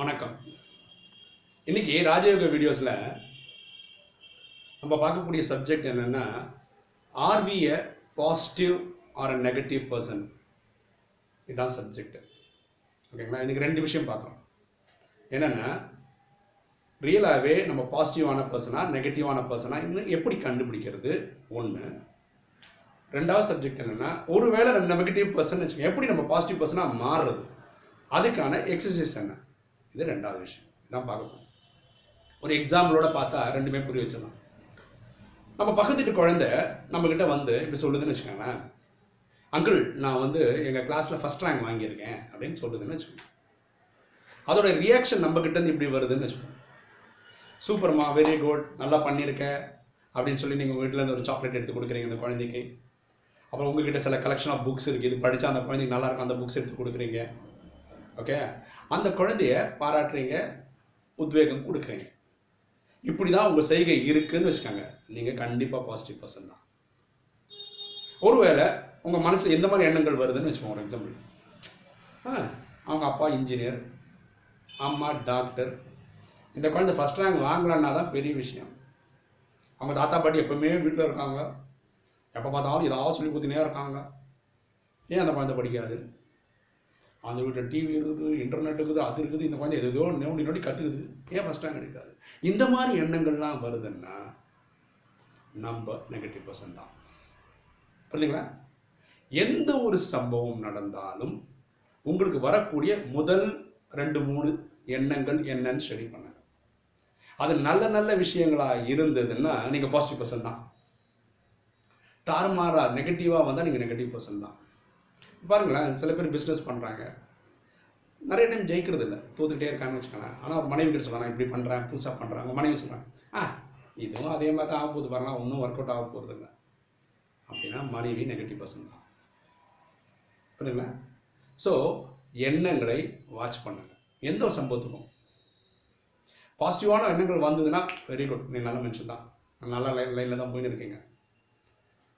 வணக்கம். இன்னைக்கு ராஜயோக வீடியோஸில் நம்ம பார்க்கக்கூடிய சப்ஜெக்ட் என்னென்னா are we a positive or a negative person இதுதான் சப்ஜெக்ட் ஓகேங்களா இன்னைக்கு ரெண்டு விஷயம் பார்க்குறோம். என்னென்னா ரியலாகவே நம்ம பாசிட்டிவான பர்சனா நெகட்டிவான பர்சனா இன்னும் எப்படி கண்டுபிடிக்கிறது? ஒன்று ரெண்டாவது சப்ஜெக்ட் என்னென்னா ஒருவேளை நெகட்டிவ் பர்சன் வச்சுக்கோங்க எப்படி நம்ம பாசிட்டிவ் பர்சனாக மாறுறது? அதுக்கான எக்ஸசைஸ் என்ன? இது ரெண்டாவது விஷயம். இதான் பார்க்கணும் ஒரு எக்ஸாம்பிளோட பார்த்தா ரெண்டுமே புரிய வச்சிடலாம். நம்ம பக்கத்துட்டு குழந்தை நம்மக்கிட்ட வந்து இப்படி சொல்லுதுன்னு வச்சுக்கோங்களேன். அங்கிள் நான் வந்து எங்கள் கிளாஸில் ஃபஸ்ட் ரேங்க் வாங்கியிருக்கேன் அப்படின்னு சொல்லுதுன்னு வச்சுக்கோங்க. அதோட ரியாக்ஷன் நம்மக்கிட்ட இருந்து இப்படி வருதுன்னு வச்சுக்கோங்க. சூப்பர்மா வெரி குட் நல்லா பண்ணியிருக்க அப்படின்னு சொல்லி நீங்கள் உங்கள் வீட்டிலேருந்து ஒரு சாக்லேட் எடுத்து கொடுக்குறீங்க அந்த குழந்தைக்கு. அப்புறம் உங்ககிட்ட சில கலெக்ஷன் ஆஃப் புக்ஸ் இருக்குது இது படித்தா அந்த குழந்தைக்கு நல்லாயிருக்கும் அந்த புக்ஸ் எடுத்து கொடுக்குறீங்க. ஓகே அந்த குழந்தைய பாராட்டுறீங்க உத்வேகம் கொடுக்குறீங்க. இப்படி தான் உங்கள் செய்கை இருக்குதுன்னு வச்சுக்கோங்க. நீங்கள் கண்டிப்பாக பாசிட்டிவ் பர்சன் தான். ஒருவேளை உங்கள் மனசில் எந்த மாதிரி எண்ணங்கள் வருதுன்னு வச்சுக்கோங்க ஒரு எக்ஸாம்பிள் ஆ அவங்க அப்பா இன்ஜினியர் அம்மா டாக்டர் இந்த குழந்தை ஃபஸ்ட் ரேங்க் வாங்கலன்னா தான் பெரிய விஷயம். அவங்க தாத்தா பாட்டி எப்பவுமே வீட்டில் இருக்காங்க. எப்போ பார்த்தாலும் ஏதாவது சொல்லி கொடுத்துனே இருக்காங்க. ஏன் அந்த குழந்தை படிக்காது? அந்த வீட்டில் டிவி இருக்குது இன்டர்நெட் இருக்குது அது இருக்குது இந்த குழந்தை எதோ நோண்டி நோண்டி கற்றுக்குது ஏன் ஃபஸ்ட் ரேங்க் எடுக்காது? இந்த மாதிரி எண்ணங்கள்லாம் வருதுன்னா நம்ம நெகட்டிவ் பர்சன் தான். புரியுதுங்களா எந்த ஒரு சம்பவம் நடந்தாலும் உங்களுக்கு வரக்கூடிய முதல் ரெண்டு மூணு எண்ணங்கள் என்னன்னு ஸ்டடி பண்ணுங்க. அது நல்ல நல்ல விஷயங்களா இருந்ததுன்னா நீங்கள் பாசிட்டிவ் பர்சன் தான். தாறுமாறா நெகட்டிவாக வந்தால் நீங்கள் நெகட்டிவ் பர்சன் தான். பாருங்களேன் சில பேர் பிஸ்னஸ் பண்ணுறாங்க நிறைய டைம் ஜெயிக்கிறது இல்லை தோத்துக்கிட்டே இருக்கான்னு வச்சுக்கோங்களேன். ஆனால் ஒரு மனைவி கிட்ட சொல்கிறாங்க இப்படி பண்ணுறேன் புதுசாக பண்ணுறேன் அவங்க மனைவி சொல்கிறாங்க ஆ இதுவும் அதே மாதிரி தான் ஆக போகுது பாருங்க. ஒன்றும் ஒர்க் அவுட் ஆக போகிறது இல்லை அப்படின்னா மனைவி நெகட்டிவ் பர்சன் தான். புரியுதுங்களா? ஸோ எண்ணங்களை வாட்ச் பண்ணுங்க. எந்த ஒரு சம்பவத்துக்கும். பாசிட்டிவான எண்ணங்கள் வந்ததுன்னா வெரி குட் நீ நல்ல மனுஷன் தான். நல்ல லைன் லைனில் தான் போயின்னு இருக்கீங்க.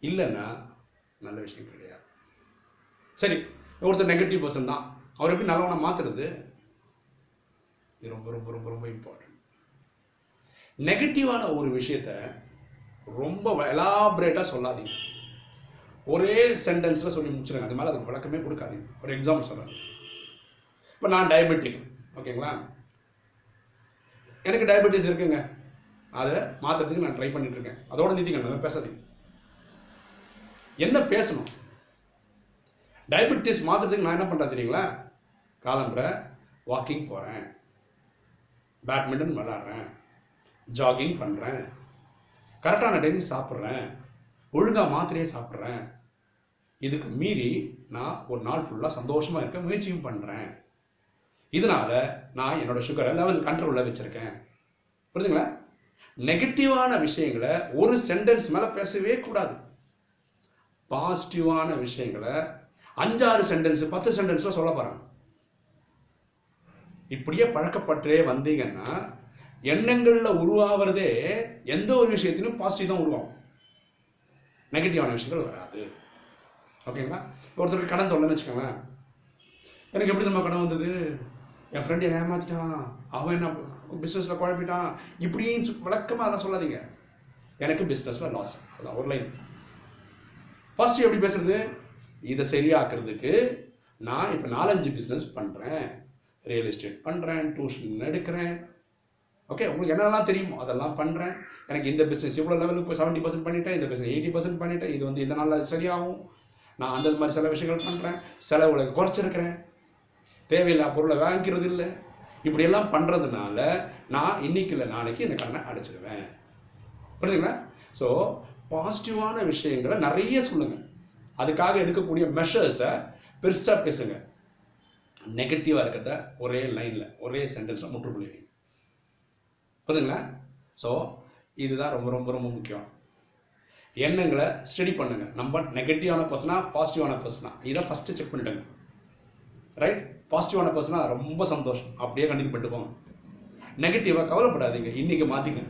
இல்லைன்னா நல்ல விஷயம் கிடையாது. சரி ஒருத்தர் நெகட்டிவ் பர்சன் தான். அவர் எப்படி நல்லவனை மாற்றுறது இது ரொம்ப ரொம்ப ரொம்ப ரொம்ப இம்பார்ட்டன்ட் நெகட்டிவான ஒரு விஷயத்த ரொம்ப எலாபரேட்டாக சொல்லாதீங்க. ஒரே சென்டென்ஸில் சொல்லி முடிச்சிருங்க. அது மேலே அதுக்கு விளக்கமே கொடுக்காதீங்க. ஒரு எக்ஸாம்பிள் சொல்கிறேன் இப்போ நான் டயபெட்டிக் ஓகேங்களா எனக்கு டயபெட்டிஸ் இருக்குங்க. அதை மாற்றுறதுக்கு நான் ட்ரை பண்ணிட்டு இருக்கேன். அதோட நிறுத்திங்க நம்ம பேசாதீங்க. என்ன பேசணும்? டயபெட்டிஸ் மாற்றுறதுக்கு நான் என்ன பண்ணுறேன் தெரியுங்களா? காலம்புற வாக்கிங் போகிறேன் பேட்மிண்டன் விளாட்றேன் ஜாகிங் பண்ணுறேன் கரெக்டான டைம் சாப்பிட்றேன். ஒழுங்காக மாத்திரையே சாப்பிட்றேன். இதுக்கு மீறி நான் ஒரு நாள் ஃபுல்லாக சந்தோஷமாக இருக்க முயற்சியும் பண்ணுறேன் இதனால் நான் என்னோடய சுகரை லெவல் கண்ட்ரோலில் வச்சுருக்கேன். புரியுதுங்களா நெகட்டிவான விஷயங்களை ஒரு சென்டென்ஸ் மேலே பேசவே கூடாது. பாசிட்டிவான விஷயங்களை அஞ்சாறு சென்டென்ஸ் பத்து சென்டென்ஸில் சொல்ல போகிறாங்க இப்படியே பழக்கப்பட்டே வந்தீங்கன்னா எண்ணங்களில் உருவாகிறதே எந்த ஒரு விஷயத்திலும் பாசிட்டிவ் தான் உருவாகும். நெகட்டிவான விஷயங்கள் வராது. ஓகேங்களா ஒருத்தருக்கு கடன் தொல்லைன்னு வச்சுக்கோங்களேன். எனக்கு எப்படி நம்ம கடன் வந்தது? என் ஃப்ரெண்ட் என்ன ஏமாத்திட்டான். அவன் என்ன பிஸ்னஸில் குழப்பிட்டான். இப்படின்னு விளக்கமாக அதெல்லாம் சொல்லாதீங்க. எனக்கு பிஸ்னஸில் லாஸ் அதான் ஒரு லைன் ஃபஸ்ட்டு எப்படி பேசுறது? இதை சரியாக்குறதுக்கு நான் இப்போ நாலஞ்சு பிஸ்னஸ் பண்ணுறேன் ரியல் எஸ்டேட் பண்ணுறேன் டியூஷன் எடுக்கிறேன். ஓகே உங்களுக்கு என்னென்னலாம் தெரியுமோ அதெல்லாம் பண்ணுறேன் எனக்கு இந்த பிஸ்னஸ் இவ்வளோ லெவலுக்கு போய் செவன்ட்டி பர்சன்ட் பண்ணிட்டேன் இந்த பிஸ்னஸ் எயிட்டி பர்சன்ட் பண்ணிட்டேன் இது வந்து இந்த நாளில் சரியாகும். நான் அந்த மாதிரி சில விஷயங்கள் பண்ணுறேன் செலவுகளை குறைச்சிருக்கிறேன். தேவையில்லா பொருளை வாங்கிக்கிறது இல்லை இப்படியெல்லாம் பண்ணுறதுனால நான் இன்னைக்கு இல்லை நாளைக்கு இந்த கடனை அடைச்சிடுவேன் புரியுதுங்களா? ஸோ பாசிட்டிவான விஷயங்களை நிறைய சொல்லுங்கள் அதுக்காக எடுக்கக்கூடிய மெஷர்ஸை பெருசாக பேசுங்க. நெகட்டிவாக இருக்கிறத ஒரே லைனில் ஒரே சென்டென்ஸில் முற்றுப்புள்ளி வைங்க புரியுதுங்களா ஸோ இதுதான் ரொம்ப ரொம்ப ரொம்ப முக்கியம். எண்ணங்களை ஸ்டடி பண்ணுங்க. நம்ம நெகட்டிவான பர்சனா பாசிட்டிவான பர்சனா இதை ஃபஸ்ட்டு செக் பண்ணிடுங்க. ரைட் பாசிட்டிவான பர்சனாக ரொம்ப சந்தோஷம். அப்படியே கண்டினியூ பண்ணிட்டு போங்க. நெகட்டிவாக கவலைப்படாதீங்க. இன்றைக்கி மாற்றிங்க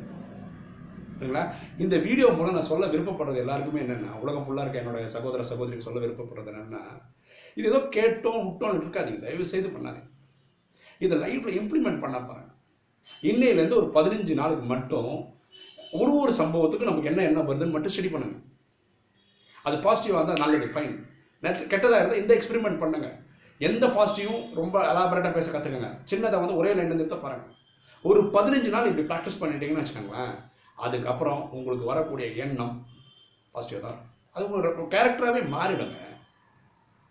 சரிங்களா இந்த வீடியோ மூலம் நான் சொல்ல விருப்பப்படுறது எல்லாருக்குமே என்னென்னா உலகம் ஃபுல்லாக இருக்க என்னோட சகோதர சகோதரிக்கு சொல்ல விருப்பப்படுறது என்னென்னா இது ஏதோ கேட்டோம் விட்டோம் இருக்காதீங்க. தயவு செய்து பண்ணாதீங்க. இதை லைஃப்பில் இம்ப்ளிமெண்ட் பண்ண பாருங்க. இன்னையிலேருந்து ஒரு பதினஞ்சு நாளுக்கு மட்டும் ஒரு ஒரு சம்பவத்துக்கும் நமக்கு என்ன என்ன வருதுன்னு மட்டும் ஸ்டடி பண்ணுங்க. அது பாசிட்டிவாக இருந்தால் நல்லது ஃபைன் நெட் கெட்டதாக இருந்தால் இந்த எக்ஸ்பெரிமெண்ட் பண்ணுங்க. எந்த பாசிட்டிவும் ரொம்ப அலாபரேட்டாக பேச கற்றுக்கங்க சின்னதை வந்து ஒரே லைன் நிறுத்த பாருங்க. ஒரு பதினஞ்சு நாள் இப்படி ப்ராக்டிஸ் பண்ணிட்டீங்கன்னு வச்சுக்கோங்களேன். அதுக்கப்புறம் உங்களுக்கு வரக்கூடிய எண்ணம் பாசிட்டிவாக தான். அது உங்களுக்கு கேரக்டராகவே மாறிடுங்க.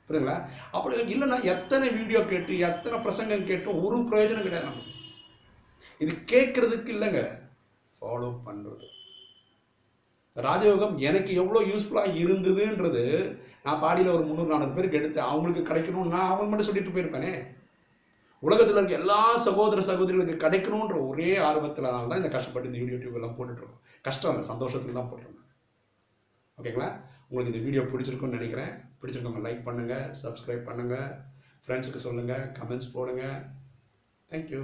புரியுங்களா அப்புறம் இல்லைன்னா எத்தனை வீடியோ கேட்டு எத்தனை பிரசங்கம் கேட்டோம் ஒரு பிரயோஜனம் கிடையாது நமக்கு. இது கேட்குறதுக்கு இல்லைங்க. ஃபாலோ பண்ணுறது ராஜயோகம் எனக்கு எவ்வளோ யூஸ்ஃபுல்லாக இருந்ததுன்றது நான் பாடியில் ஒரு முந்நூறு நானூறு பேருக்கு எடுத்தேன். அவங்களுக்கு கிடைக்கணும்னு நான் அவங்க மட்டும் சொல்லிட்டு போயிருப்பேனே. உலகத்தில் இருக்க எல்லா சகோதர சகோதரிகளுக்கு கிடைக்கணுன்ற ஒரே ஆர்வத்தினால தான் இந்த கஷ்டப்பட்டு இந்த யூடியூப் எல்லாம் போட்டுட்ருக்கோம் கஷ்டம் இல்லை சந்தோஷத்துக்கு தான் போட்டுருக்கோம். ஓகேங்களா உங்களுக்கு இந்த வீடியோ பிடிச்சிருக்குன்னு நினைக்கிறேன். பிடிச்சிருக்கவங்க லைக் பண்ணுங்கள் சப்ஸ்கிரைப் பண்ணுங்கள் ஃப்ரெண்ட்ஸுக்கு சொல்லுங்கள் கமெண்ட்ஸ் போடுங்க. தேங்க்யூ